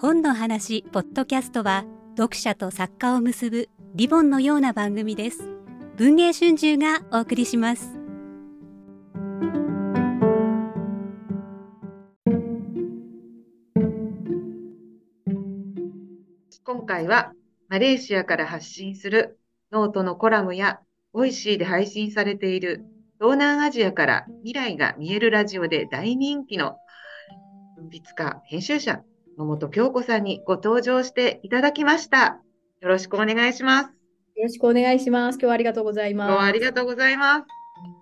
本の話ポッドキャストは読者と作家を結ぶリボンのような番組です。文藝春秋がお送りします。今回はマレーシアから発信するノートのコラムや Voicyで配信されている東南アジアから未来が見えるラジオで大人気の文筆家、編集者、野本京子さんにご登場していただきました。よろしくお願いします。よろしくお願いします。今日はありがとうございます。今日はありがとうございます。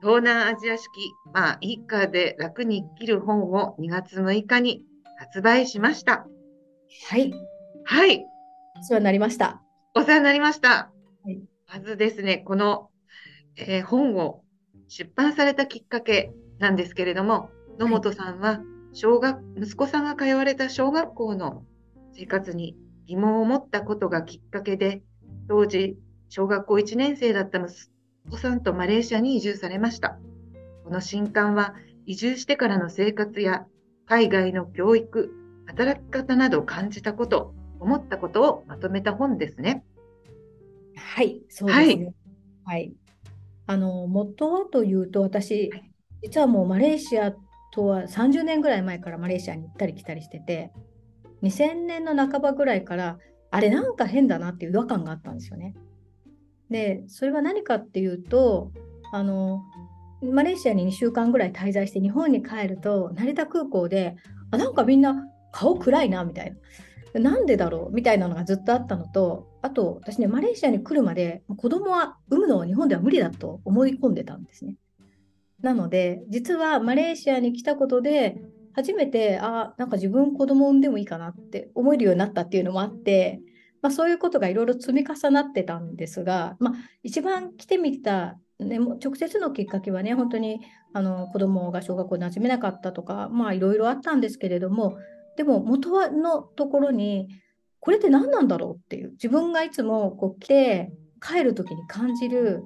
東南アジア式、まあ、一家で楽に生きる本を2月6日に発売しました。はい。はい。お世話になりました。お世話になりました。はい、まずですね、この、えー、本を出版されたきっかけなんですけれども、野本さんは小学、息子さんが通われた小学校の生活に疑問を持ったことがきっかけで、当時、小学校1年生だった息子さんとマレーシアに移住されました。この新刊は、移住してからの生活や海外の教育、働き方などを感じたこと、思ったことをまとめた本ですね。はい、そうですね。はい。はい、あの元はというと、私、実はもうマレーシアとは30年ぐらい前からマレーシアに行ったり来たりしてて2000年の半ばぐらいからあれなんか変だなっていう違和感があったんですよね。でそれは何かっていうとあのマレーシアに2週間ぐらい滞在して日本に帰ると成田空港であなんかみんな顔暗いなみたいななんでだろう？みたいなのがずっとあったのとあと私ねマレーシアに来るまで子供は産むのは日本では無理だと思い込んでたんですね。なので、実はマレーシアに来たことで、初めて、あなんか自分子供産んでもいいかなって思えるようになったっていうのもあって、まあ、そういうことがいろいろ積み重なってたんですが、まあ、一番来てみた、ね、直接のきっかけはね、本当にあの子供が小学校に馴染めなかったとか、いろいろあったんですけれども、でも元のところに、これって何なんだろうっていう、自分がいつもこう来て帰る時に感じる、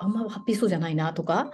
あんまハッピーそうじゃないなとか、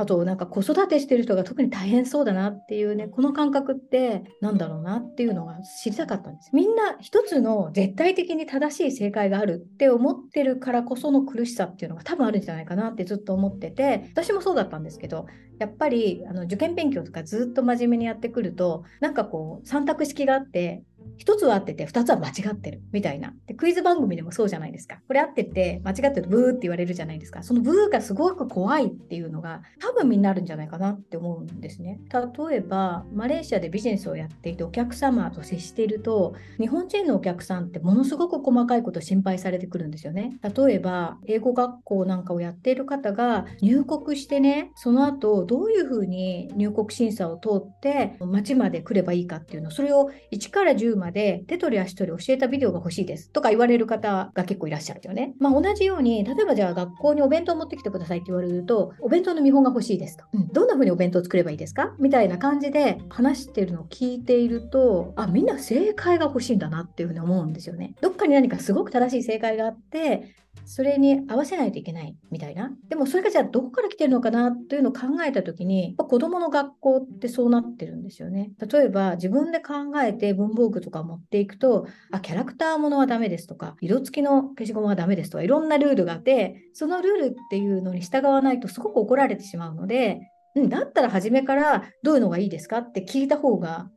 あとなんか子育てしてる人が特に大変そうだなっていうねこの感覚ってなんだろうなっていうのが知りたかったんです。みんな一つの絶対的に正しい正解があるって思ってるからこその苦しさっていうのが多分あるんじゃないかなってずっと思ってて私もそうだったんですけどやっぱりあの受験勉強とかずっと真面目にやってくるとなんかこう3択式があって1つは合ってて2つは間違ってるみたいな。でクイズ番組でもそうじゃないですか。これ合ってて間違ってるとブーって言われるじゃないですか。そのブーがすごく怖いっていうのが多分みんなあるんじゃないかなって思うんですね。例えばマレーシアでビジネスをやっていてお客様と接していると日本人のお客さんってものすごく細かいこと心配されてくるんですよね。例えば英語学校なんかをやっている方が入国してねその後どういうふうに入国審査を通って町まで来ればいいかっていうのそれを1から10まで手取り足取り教えたビデオが欲しいですとか言われる方が結構いらっしゃるよね。まあ、同じように、例えばじゃあ学校にお弁当持ってきてくださいって言われると、お弁当の見本が欲しいですと。うん、どんな風にお弁当を作ればいいですか？みたいな感じで話してるのを聞いていると、あ、みんな正解が欲しいんだなっていうふうに思うんですよね。どっかに何かすごく正しい正解があって、それに合わせないといけないみたいな。でもそれがじゃあどこから来てるのかなというのを考えた時に、子供の学校ってそうなってるんですよね。例えば自分で考えて文房具とか持っていくと、あ、キャラクターものはダメですとか、色付きの消しゴムはダメですとか、いろんなルールがあって、そのルールっていうのに従わないとすごく怒られてしまうので、うん、だったら初めからどういうのがいいですかって聞いた方が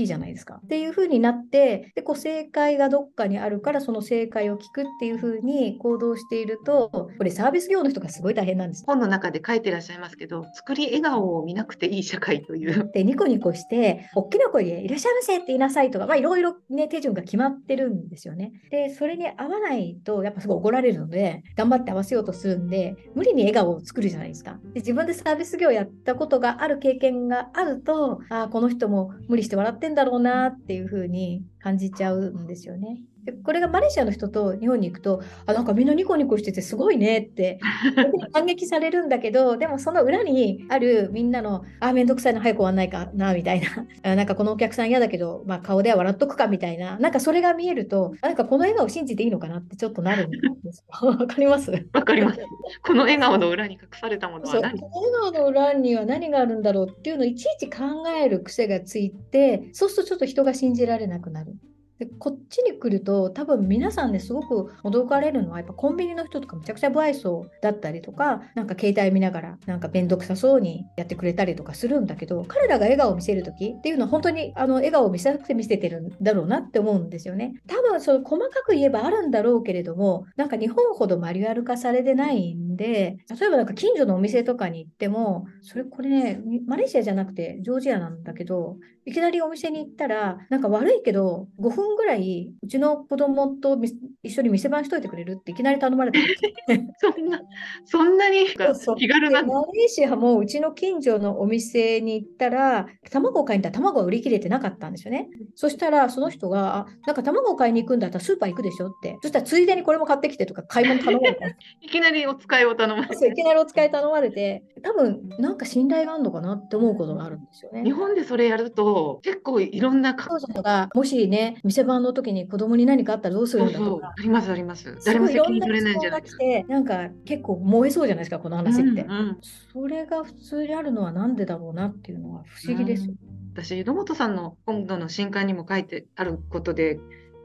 いいじゃないですか。っていう風になって、でこう正解がどっかにあるから、その正解を聞くっていう風に行動していると、これサービス業の人がすごい大変なんです。本の中で書いてらっしゃいますけど、作り笑顔を見なくていい社会という。で、ニコニコして、大きな声でいらっしゃいませって言いなさいとか、まあいろいろね、手順が決まってるんですよね。で、それに合わないと、やっぱすごい怒られるので、頑張って合わせようとするんで、無理に笑顔を作るじゃないですか。で、自分でサービス業やったことがある経験があると、ああ、この人も無理して笑ってんだろうなっていうふうに感じちゃうんですよね。でこれがマレーシアの人と日本に行くとあなんかみんなニコニコしててすごいねって 感激されるんだけどでもその裏にあるみんなのあめんどくさいの早く終わんないかなみたいな。なんかこのお客さん嫌だけど、まあ、顔では笑っとくかみたいな。なんかそれが見えるとなんかこの笑顔を信じていいのかなってちょっとなるんです わかります？わかります。この笑顔の裏に隠されたものは何？この笑顔の裏には何があるんだろうっていうのをいちいち考える癖がついてそうするとちょっと人が信じられなくなる。でこっちに来ると多分皆さんねすごく驚かれるのはやっぱコンビニの人とかめちゃくちゃ不愛想だったりとかなんか携帯見ながらなんか面倒くさそうにやってくれたりとかするんだけど彼らが笑顔を見せる時っていうのは本当にあの笑顔を見せなくて見せてるんだろうなって思うんですよね。多分その細かく言えばあるんだろうけれどもなんか日本ほどマニュアル化されてないんで例えばなんか近所のお店とかに行ってもそれこれねマレーシアじゃなくてジョージアなんだけどいきなりお店に行ったらなんか悪いけど5分ぐらいうちの子供と一緒に店番しといてくれるっていきなり頼まれた そんなそんなに気軽なマレーシアもうちの近所のお店に行ったら卵を買いに行ったら卵が売り切れてなかったんですよね。そしたらその人があなんか卵を買いに行くんだったらスーパー行くでしょって。そしたらついでにこれも買ってきてとか買い物頼まれた いきなりお使いを頼まれて。いきなりお使い頼まれて多分なんか信頼があるのかなって思うことがあるんですよね。日本でそれやると結構いろんな彼女がもしね店番の時に子供に何かあったらどうするんだとか。ありますあります。誰も責任取れないじゃない。ですかなんか結構燃えそうじゃないですかこの話って、うんうん、それが普通にあるのはなんでだろうなっていうのは不思議ですよ、うん、私野本さんの今度の新刊にも書いてあることで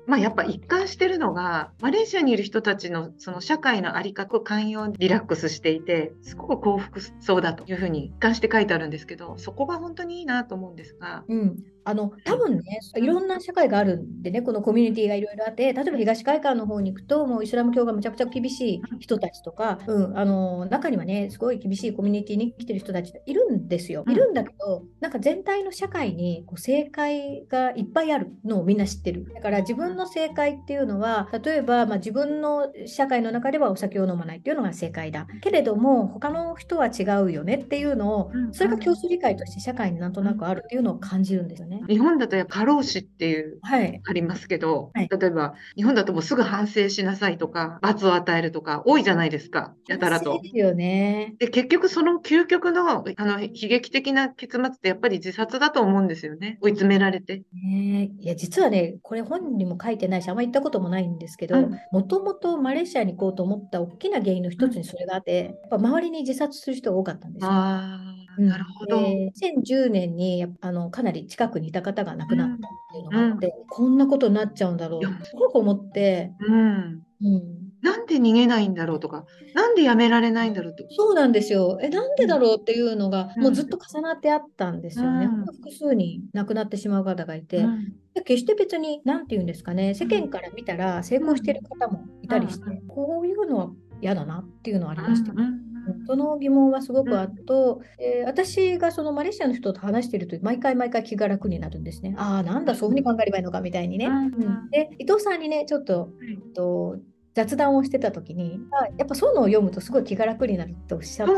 まあ、やっぱ一貫してるのがマレーシアにいる人たちのその社会のあり方寛容リラックスしていてすごく幸福そうだというふうに一貫して書いてあるんですけどそこが本当にいいなと思うんですが、うん、あの多分ね、いろんな社会があるんでね、このコミュニティがいろいろあって、例えば東海岸の方に行くと、もうイスラム教がむちゃくちゃ厳しい人たちとか、うん、あの中にはね、すごい厳しいコミュニティに来てる人たちいるんですよ。いるんだけど、なんか全体の社会にこう正解がいっぱいあるのをみんな知ってる。だから自分の正解っていうのは、例えば、まあ、自分の社会の中ではお酒を飲まないっていうのが正解だ。けれども、他の人は違うよねっていうのを、それが共通理解として社会になんとなくあるっていうのを感じるんですよね。日本だとやっぱ過労死っていう、はい、ありますけど、はい、例えば日本だともうすぐ反省しなさいとか罰を与えるとか多いじゃないですかやたらと。ですよね。で結局その究極のあの悲劇的な結末ってやっぱり自殺だと思うんですよね追い詰められて。ね、いや実はねこれ本にも書いてないしあんまり言ったこともないんですけどもともとマレーシアに行こうと思った大きな原因の一つにそれがあって、やっぱ周りに自殺する人が多かったんですよ。なるほど。2010年にあのかなり近くにいた方が亡くなったっていうのがあって、うん、こんなことになっちゃうんだろう。すごく思って、うん、うん、なんで逃げないんだろうとか、なんでやめられないんだろうと。そうなんですよ。え、なんでだろうっていうのが、もうずっと重なってあったんですよね。うん、複数に亡くなってしまう方がいて、うん、決して別に、なんて言うんですかね、世間から見たら成功してる方もいたりして、こういうのは嫌だなっていうのはありました。その疑問はすごくあと、うん、えー、私がそのマレーシアの人と話していると毎回毎回気が楽になるんですね。ああ、なんだ、そういうふうに考えればいいのかみたいにね。うん、で、伊藤さんにね、ちょっと、えっと雑談をしてた時に、やっぱそういうのを読むとすごい気が楽になるっておっしゃって。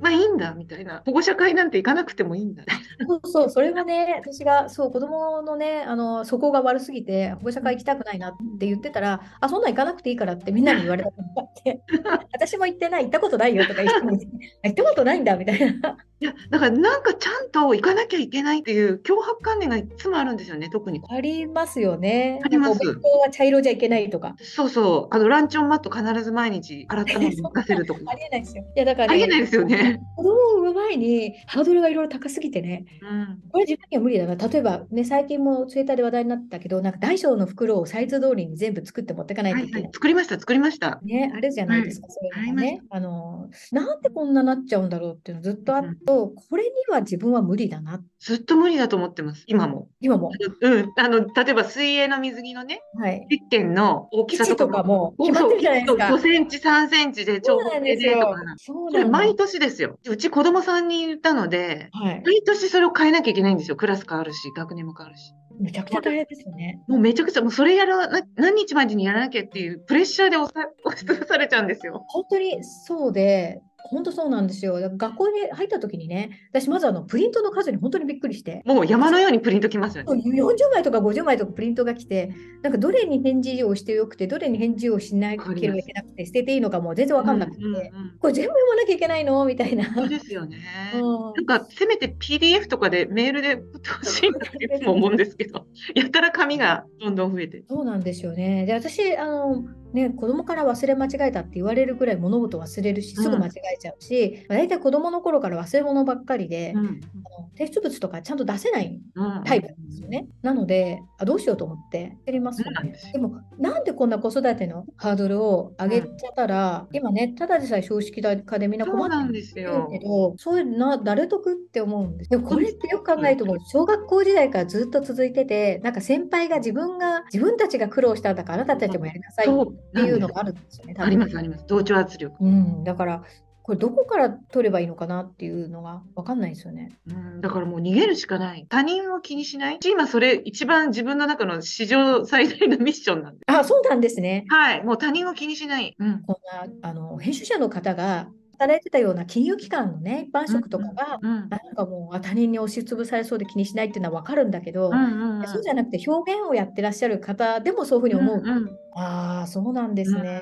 まあいいんだみたいな。保護者会なんて行かなくてもいいんだ。そうそう、それはね、私がそう子供のね、あの素行が悪すぎて保護者会行きたくないなって言ってたら、あ、そんなん行かなくていいからってみんなに言われたことがあって、私も行ってない、行ったことないよとか言って 行ったことないんだみたいな。いや、だからなんかちゃんと行かなきゃいけないっていう脅迫観念がいつもあるんですよね、特に。ありますよね。あります。お弁当は茶色じゃいけないとか。そうそう。あのランチョンマット必ず毎日洗ったものにかせるとか。ありえないですよ。いやだから、ね、ありえないですよね。子供を産む前にハードルがいろいろ高すぎてね、うん、これ自分には無理だな。例えばね、最近もツイッターで話題になったけど、なんか大小の袋をサイズ通りに全部作って持っていかないといけない。はいはい、作りました、作りました。ね、あれじゃないですか、はい、そういうのね。あの、なんでこんななっちゃうんだろうっていうのずっとあと、うん、これには自分は無理だな。ずっと無理だと思ってます、今も。今も。うん、あの、例えば水泳の水着のね、はい、実験の大きさとかも決まってるじゃないですか。5センチ、3センチで長方形でとか。それ毎年ですよ。うち子供さんに言ったので、はい、毎年それを変えなきゃいけないんですよ。クラス変わるし、学年も変わるし。めちゃくちゃ大変ですよね。もうめちゃくちゃ、もうそれやらな、何日までにやらなきゃっていうプレッシャーで押しつぶされちゃうんですよ。本当にそうで、本当そうなんですよ。学校に入った時にね、私まずあのプリントの数に本当にびっくりして。もう山のようにプリントきますよね。40枚とか50枚とかプリントが来て、なんかどれに返事をしてよくて、どれに返事をしなければいけなくて、捨てていいのかも全然わかんなくて、うんうんうん、これ全部読まなきゃいけないの？みたいな。そうですよね。うん、なんかせめて PDF とかでメールで送ってほしいなって思うんですけど、やったら紙がどんどん増えて。そうなんですよね。で私あのね、子供から忘れ間違えたって言われるぐらい物事忘れるしすぐ間違えちゃうし、うん、大体子供の頃から忘れ物ばっかりで、うん、あの提出物とかちゃんと出せないタイプなんですよね。なのであどうしようと思ってやりますよね。でもなんでこんな子育てのハードルを上げちゃったら、今ねただでさえ少子化でみんな困ってるけどそういうな誰得って思うんです。でもこれってよく考えると小学校時代からずっと続いててなんか先輩が自分が自分たちが苦労したんだからあなたたちもやりなさいっていうのがあるんですよね。ありますあります。同調圧力。うん、だからこれどこから取ればいいのかなっていうのが分かんないですよね。うん、だからもう逃げるしかない。他人を気にしない。今それ一番自分の中の史上最大のミッションなんです。あ、そうなんですね。はい、もう他人を気にしない。うん、こんなあの編集者の方が働いてたような金融機関のね、一般職とかが、なんかもう他人に押しつぶされそうで気にしないっていうのは分かるんだけど、そうじゃなくて表現をやってらっしゃる方でもそういうふうに思う。ああ、そうなんですね。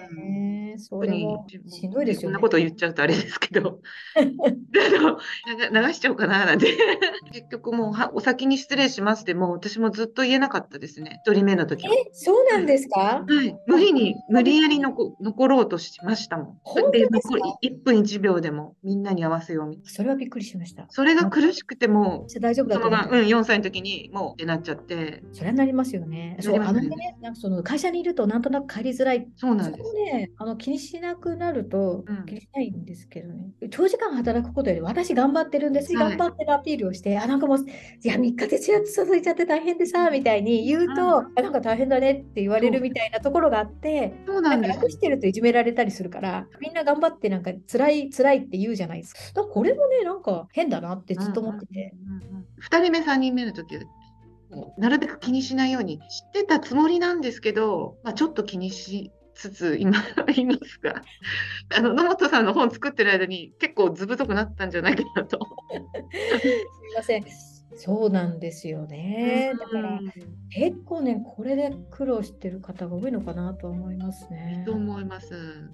うんそれもしんどいですよね。そんなこと言っちゃうとあれですけど、流しちゃおうかななんて。結局もうはお先に失礼しますでも私もずっと言えなかったですね。一人目の時え、そうなんですか、はい。無理に、無理やり残残ろうとしましたもん。本当ですか ?1 分1秒でもみんなに合わせようみたいな。それはびっくりしました。それが苦しくても、大丈夫だと思う。うん、4歳の時にもうってなっちゃって。それはなりますよね。それあのね、なんかその会社にいるとなんとなく帰りづらい。そうなんです。そこね、あの気にしなくなると気にしないんですけどね、うん、長時間働くことより私頑張ってるんです、はい、頑張ってるアピールをしてあなんかもういや3日徹夜続いちゃって大変でさみたいに言うと、うん、あなんか大変だねって言われるみたいなところがあってそうなんです。楽してるといじめられたりするからみんな頑張ってなんか辛い辛いって言うじゃないですか。だこれもねなんか変だなってずっと思ってて、うんうんうん、2人目3人目の時なるべく気にしないように知ってたつもりなんですけど、まあ、ちょっと気にしつつ今いますがあの野本さんの本作ってる間に結構ずぶとくなったんじゃないかなと。すみませんそうなんですよね。だから結構ねこれで苦労してる方が多いのかなと思いますね。と思います。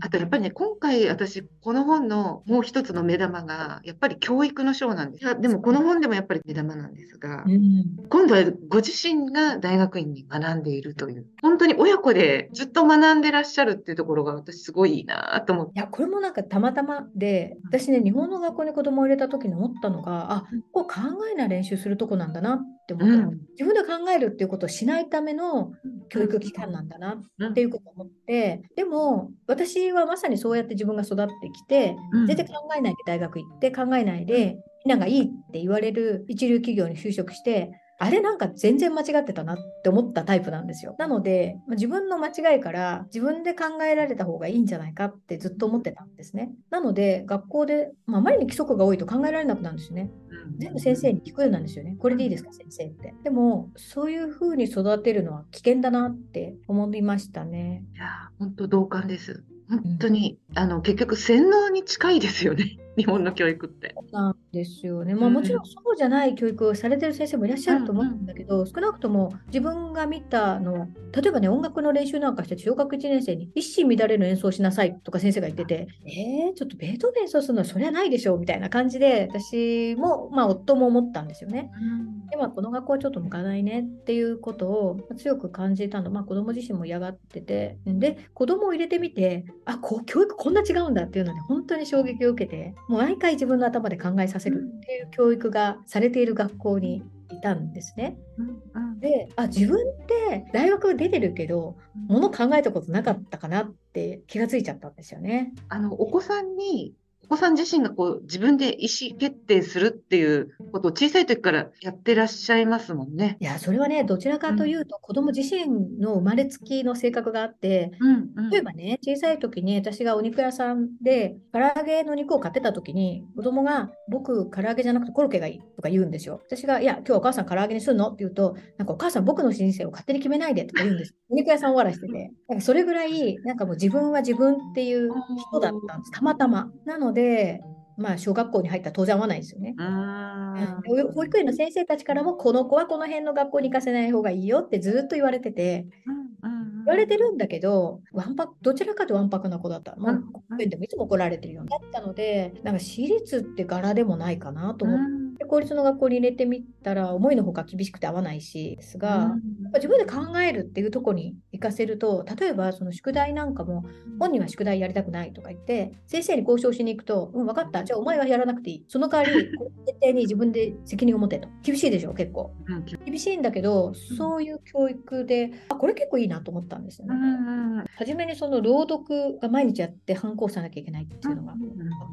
あとやっぱりね今回私この本のもう一つの目玉がやっぱり教育の章なんです。でもこの本でもやっぱり目玉なんですが、うん、今度はご自身が大学院に学んでいるという本当に親子でずっと学んでらっしゃるっていうところが私すごいいいなと思って。いやこれもなんかたまたまで私ね日本の学校に子供を入れた時に思ったのがあこう考えな練習するとこなんだなって思った、うん、自分で考えるっていうことをしないための教育機関なんだなっていうことを思って、でも私はまさにそうやって自分が育ってきて、全然考えないで大学行って考えないでみんながいいって言われる一流企業に就職してあれなんか全然間違ってたなって思ったタイプなんですよ。なので、自分の間違いから自分で考えられた方がいいんじゃないかってずっと思ってたんですね。なので、学校で、まあ、まりに規則が多いと考えられなくなるんですよね。全部先生に聞くようなんですよね。これでいいですか、先生って。でも、そういうふうに育てるのは危険だなって思いましたね。いや、本当同感です。本当に、うん、あの結局洗脳に近いですよね。日本の教育って。なんですよね。まあ、もちろんそうじゃない教育をされてる先生もいらっしゃると思うんだけど、うんうん、少なくとも自分が見たのは、例えばね、音楽の練習なんかして小学1年生に一糸乱れる演奏しなさいとか先生が言ってて、えー、ちょっとベートーベン演奏するのはそりゃないでしょうみたいな感じで、私も、まあ、夫も思ったんですよね。うん、で、まあ、この学校はちょっと向かないねっていうことを強く感じたの。まあ、子供自身も嫌がってて、で、子供を入れてみて、あ、こう教育こんな違うんだっていうので、本当に衝撃を受けて、もう毎回自分の頭で考えさせるっていう教育がされている学校にいたんですね。であ自分って大学出てるけどもの考えたことなかったかなって気がついちゃったんですよね。あのお子さんにお子さん自身がこう自分で意思決定するっていうことを小さい時からやってらっしゃいますもんね。いや、それはね、どちらかというと、うん、子供自身の生まれつきの性格があって、うんうん、例えばね、小さい時に私がお肉屋さんで唐揚げの肉を買ってた時に、子供が僕、唐揚げじゃなくてコロッケがいいとか言うんですよ。私が、いや、今日お母さん唐揚げにするの？って言うと、なんかお母さん僕の人生を勝手に決めないでとか言うんです。お肉屋さんを笑してて。なんかそれぐらい、なんかもう自分は自分っていう人だったんです。たまたま。なので、まあ、小学校に入ったら当然合わないですよね。保育園の先生たちからも、この子はこの辺の学校に行かせない方がいいよってずっと言われてて、言われてるんだけど、わんぱどちらかとわんぱくな子だった。まあ、保育園でもいつも怒られてるようになったので、なんか私立って柄でもないかなと思って。で公立の学校に入れてみたら思いのほか厳しくて合わないしですが、やっぱ自分で考えるっていうとこに行行かせると例えばその宿題なんかも本人は宿題やりたくないとか言って先生に交渉しに行くと「うん分かった。じゃあお前はやらなくていい。その代わり絶対に自分で責任を持て」と。厳しいでしょ結構、うん、厳しいんだけどそういう教育であこれ結構いいなと思ったんですよね。初めにその朗読が毎日やって反抗さなきゃいけないっていうのがあっ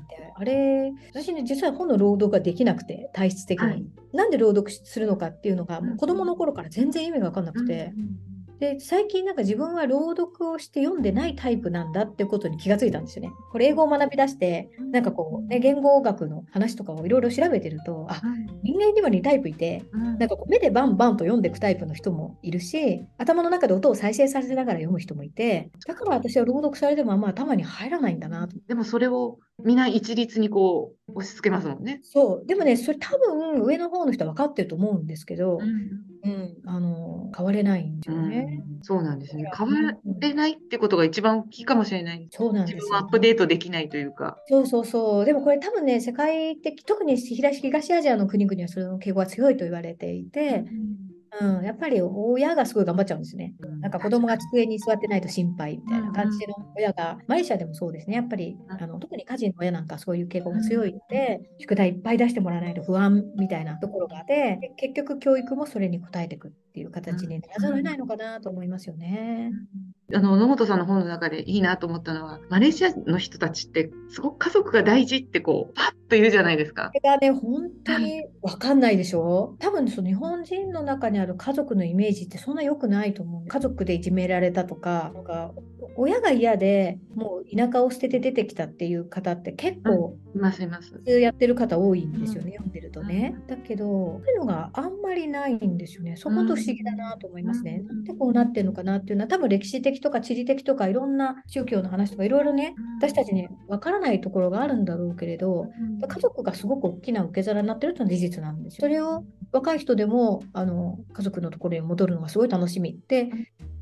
て、あれ私ね実は本の朗読ができなくて体質的に、はい、なんで朗読するのかっていうのがもう子供の頃から全然意味が分かんなくて。で最近なんか自分は朗読をして読んでないタイプなんだってことに気がついたんですよね。これ英語を学び出してなんかこう、ね、言語学の話とかをいろいろ調べてるとあ人間には2タイプいてなんかこう目でバンバンと読んでいくタイプの人もいるし頭の中で音を再生させながら読む人もいてだから私は朗読されてもあんま頭に入らないんだなと。でもそれをみんな一律にこう押し付けますもんね。そうでもねそれ多分上の方の人は分かってると思うんですけど、うん、うん、あの変われないんですよね、うん、そうなんですね。変われないってことが一番大きいかもしれない。そうなんです、ね、自分をアップデートできないというか。そうそうそう。でもこれ多分ね世界的特に東アジアの国々はその傾向が強いと言われていて。うん うん、やっぱり親がすごい頑張っちゃうんですね。なんか子供が机に座ってないと心配みたいな感じの親が、マレーシアでもそうですね。やっぱりあの特に家事の親なんかそういう傾向が強いので、宿題いっぱい出してもらわないと不安みたいなところがあって、結局教育もそれに応えていくっていう形にならざるを得ないのかなと思いますよね。あの野本さんの本の中でいいなと思ったのはマレーシアの人たちってすごく家族が大事ってこうパッと言うじゃないですか。それがね本当に分かんないでしょ多分その日本人の中にある家族のイメージってそんな良くないと思う。家族でいじめられたとかなんか親が嫌でもう田舎を捨てて出てきたっていう方って結構、いますいます。やってる方多いんですよね、読んでるとね。だけどそういうのがあんまりないんですよね。そこと不思議だなと思いますね。なんでこうなってるのかなっていうのは多分歴史的とか地理的とかいろんな宗教の話とかいろいろね私たちにわからないところがあるんだろうけれど家族がすごく大きな受け皿になってるというのは事実なんですよ。それを若い人でもあの家族のところに戻るのがすごい楽しみって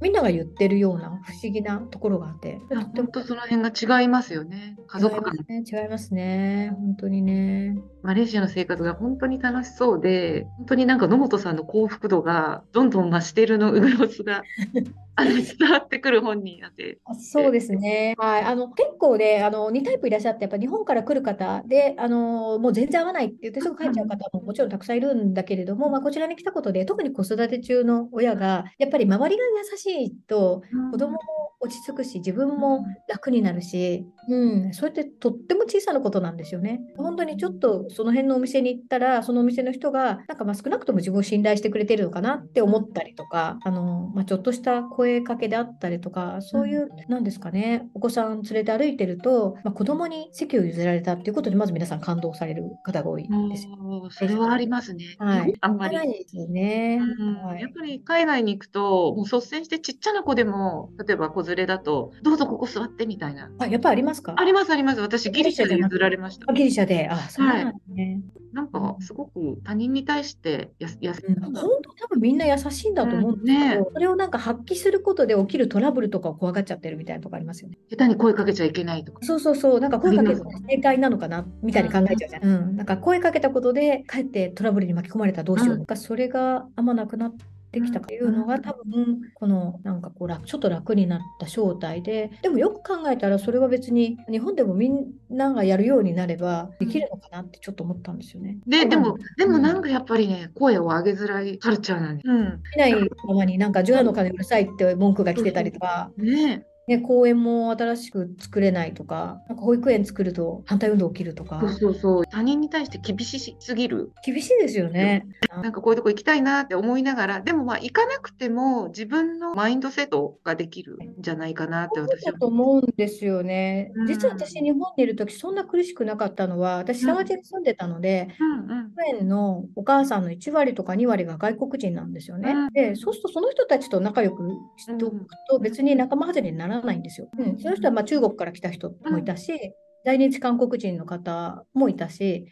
みんなが言ってるような不思議なところがあって。本当その辺が違いますよね。家族間。違いますね。本当にね。マレーシアの生活が本当に楽しそうで、本当になんか野本さんの幸福度がどんどん増しているの様子が あの伝わってくる本になって。そうですね、はい、あの結構ねあの2タイプいらっしゃってやっぱ日本から来る方であのもう全然合わないって言ってすぐ帰っちゃう方ももちろんたくさんいるんだけれども、まあ、こちらに来たことで特に子育て中の親がやっぱり周りが優しいと子供も落ち着くし自分も楽になるし、うん、それってとっても小さなことなんですよね。本当にちょっとその辺のお店に行ったらそのお店の人がなんかまあ少なくとも自分を信頼してくれてるのかなって思ったりとかあの、まあ、ちょっとした声かけであったりとかそういうなんですかねお子さん連れて歩いてると、まあ、子供に席を譲られたっていうことでまず皆さん感動される方が多いですよ。それはありますね。はい、あんまり。ですね、はい、やっぱり海外に行くともう率先してちっちゃな子でも例えば子連れだとどうぞここ座ってみたいな。あやっぱありますか？ありますあります。私ギリシャで譲られました。ギリシャで。あそうなんですね。はいなんかすごく他人に対してやや、うん、本当多分みんな優しいんだと思うんですけど、うんね、それをなんか発揮することで起きるトラブルとかを怖がっちゃってるみたいなとこありますよね。下手に声かけちゃいけないとか。そうそうそう、なんか声かけるの正解なのかなみたいに考えちゃうじゃん。うん、なんか声かけたことでかえってトラブルに巻き込まれたらどうしようとか、それがあんまなくなって。できたというのが多分このなんかこうちょっと楽になった正体ででもよく考えたらそれは別に日本でもみんながやるようになればできるのかなってちょっと思ったんですよね。ででもでもなんかやっぱりね声を上げづらいカルチャーなんです。うん、見ないままになんか「除夜の鐘うるさい」って文句が来てたりとか。ねね、公園も新しく作れないとか、なんか保育園作ると反対運動起きるとか。そうそうそう。他人に対して厳しすぎる。厳しいですよね。なんかこういうとこ行きたいなって思いながら、でもまあ行かなくても自分のマインドセットができるんじゃないかなって私は。と思うんですよね。うん、実は私日本にいる時そんな苦しくなかったのは、私佐賀町に住んでたので、うんうん保育園のお母さんの1割とか2割が外国人なんですよね。うん、で、そうするとその人たちと仲良くしておくと別に仲間外れにならないんですよ。うん、その人はまあ中国から来た人もいたし、在日韓国人の方もいたし、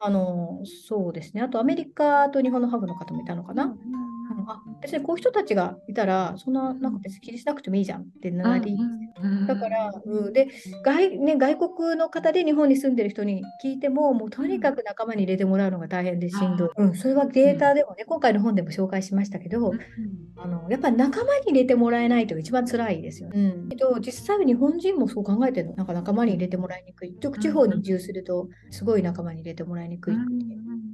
あのそうですね、あとアメリカと日本のハブの方もいたのかな。あ別にこういう人たちがいたらそんななんか別に気にしなくてもいいじゃんってなり、だから、うん、で外,、ね、外国の方で日本に住んでる人に聞いてももうとにかく仲間に入れてもらうのが大変でしんどい、うん、それはデータでもね、今回の本でも紹介しましたけど、あのやっぱり仲間に入れてもらえないと一番辛いですよね。うん、けど実際は日本人もそう考えてるの？なんか仲間に入れてもらいにくい。地方に移住するとすごい仲間に入れてもらいにくい。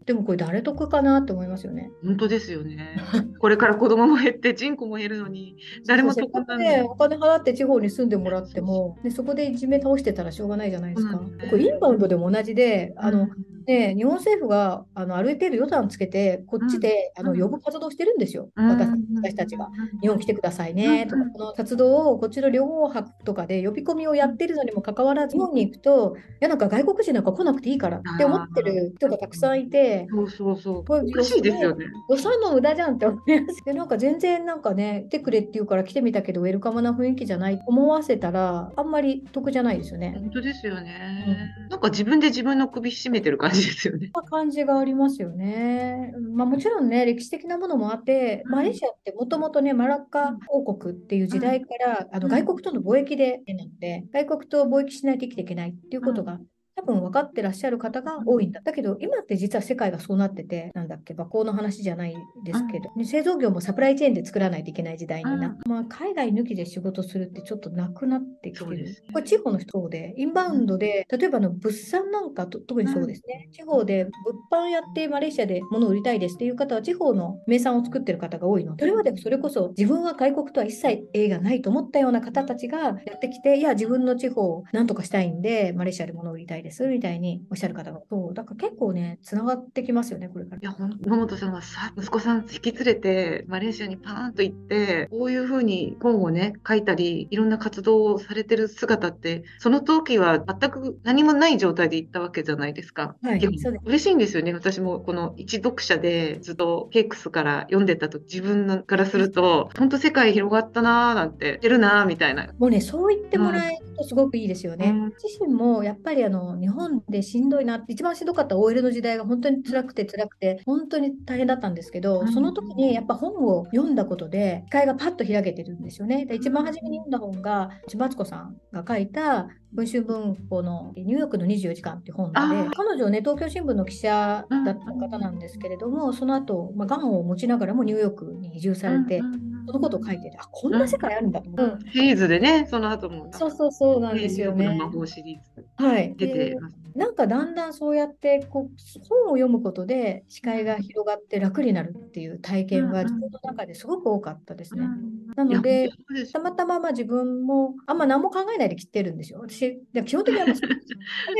でもこれ誰得かなって思いますよね。本当ですよね。これから子供も減って人口も減るのに誰も得なんでお金払って地方に住んでもらってもでそこでいじめ倒してたらしょうがないじゃないですか。うん、これインバウンドでも同じであの、ね、日本政府があのある程度予算つけてこっちで、あの呼ぶ活動してるんですよ、私私たちが。日本来てくださいねとか、この活動をこっちの両方泊とかで呼び込みをやってるのにもかかわらず日本に行くといやなんか外国人なんか来なくていいからって思ってる人がたくさんいて。そうそうそう。これ欲しいですよね。予算の無駄じゃんって思います。でなんか全然なんかね来てくれって言うから来てみたけどウェルカムな雰囲気じゃない思わせたらあんまり得じゃないですよね。本当ですよね。うん、なんか自分で自分の首絞めてる感じですよね。感じがありますよね。まあもちろんね歴史的なものもあって、マレーシアってもともとねマラッカ王国っていう時代から、あの外国との貿易でなので外国と貿易しないと生きていけないっていうことが多分分かってらっしゃる方が多いんだ。だけど今って実は世界がそうなってて、なんだっけ、馬行の話じゃないですけど、ね製造業もサプライチェーンで作らないといけない時代になって、まあ、海外抜きで仕事するってちょっとなくなってきてる。ね。これ地方の人で、インバウンドで、例えばあの物産なんかと特にそうですね、地方で物販やってマレーシアで物を売りたいですっていう方は地方の名産を作ってる方が多いの。で、それまでそれこそ自分は外国とは一切縁がないと思ったような方たちがやってきて、いや、自分の地方を何とかしたいんで、マレーシアで物を売りたいですみたいにおっしゃる方が、そう、だから結構ね、つながってきますよね、これからい。や、野本さんはさ、息子さん引き連れて、マレーシアにパーンと行って、こういうふうに本をね、書いたり、いろんな活動をされてる姿って、その時は全く何もない状態で行ったわけじゃないですか。はいそ嬉しいんですよね。私もこの一読者でずっとケイクスから読んでたと自分のからすると、本当世界広がったなーなんて、出るなーみたいな。もうね、そう言ってもらえるとすごくいいですよね。うん自身もやっぱりあの日本でしんどいなって、一番しんどかった OL の時代が本当に辛くて辛くて、本当に大変だったんですけど、うんその時にやっぱ本を読んだことで、視界がパッと開けてるんですよね。で一番初めに読んだ本が、千葉敦子さんが書いた、文春文庫のニューヨークの24時間っていう本で、彼女ね、東京新聞の記者だった方なんですけれども、その後、まあ、がんを持ちながらもニューヨークに移住されて、そのことを書いてて、あ、こんな世界あるんだと思って。シリーズでね、その後も、そうそうそうなんですよね魔法シリーズはい。出て。なんかだんだんそうやってこう本を読むことで視界が広がって楽になるっていう体験がうん自分の中ですごく多かったですね。うんなのでたまたままあ自分もあんま何も考えないで切ってるんですよ。私、で基本的には考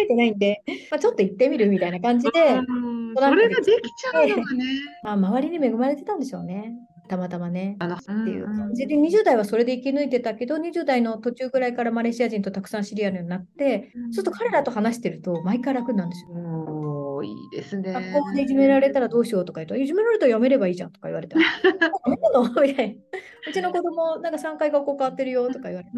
えてないんで、まあ、ちょっと行ってみるみたいな感じで、うんそれができちゃうのがね。まあ、周りに恵まれてたんでしょうね。たまたまね。あのっていう感じで20代はそれで生き抜いてたけど20代の途中ぐらいからマレーシア人とたくさん知り合うようになってそうすると彼らと話してると毎回楽なんですよ。いいですね。学校でいじめられたらどうしようとか言うと、いじめられたらやめればいいじゃんとか言われたいな。うちの子供なんか3回学校変わってるよとか言われて、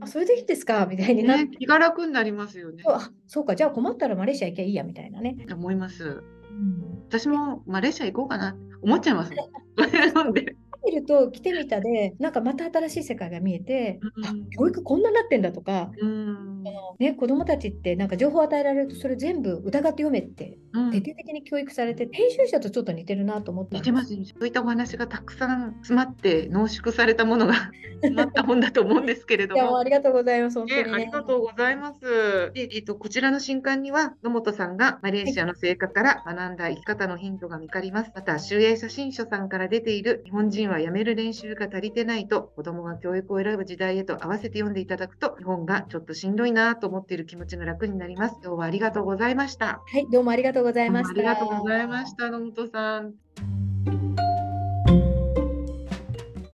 あそれでいいんですかみたいになって、ね、気が楽になりますよね。あそうか、じゃあ困ったらマレーシア行けばいいやみたいなね。思います。うん私もマレーシア行こうかな思っちゃいますもん。なんで見ると来てみたで、なんかまた新しい世界が見えて、あうん教育こんなになってんだとか、うんね、子供たちってなんか情報を与えられるとそれ全部疑って読めってうん徹底的に教育されて、編集者とちょっと似てるなと思った似てますねそういったお話がたくさん詰まって濃縮されたものが 詰まった本だと思うんですけれどもあ。りがとうございます、本当ね、にねあり。がとうございます。で、えっと、こちらの新刊には、野本さんがマレーシアの成果から学んだ生き方のヒントが見かります。また、集英写真書さんから出ている、日本人はやめる練習が足りてないと、子供が教育を選ぶ時代へと合わせて読んでいただくと、日本がちょっとしんどいなと思っている気持ちが楽になります。今日はありがとうございました。はい、どうもありがとうございました。ありがとうございました、野本さん。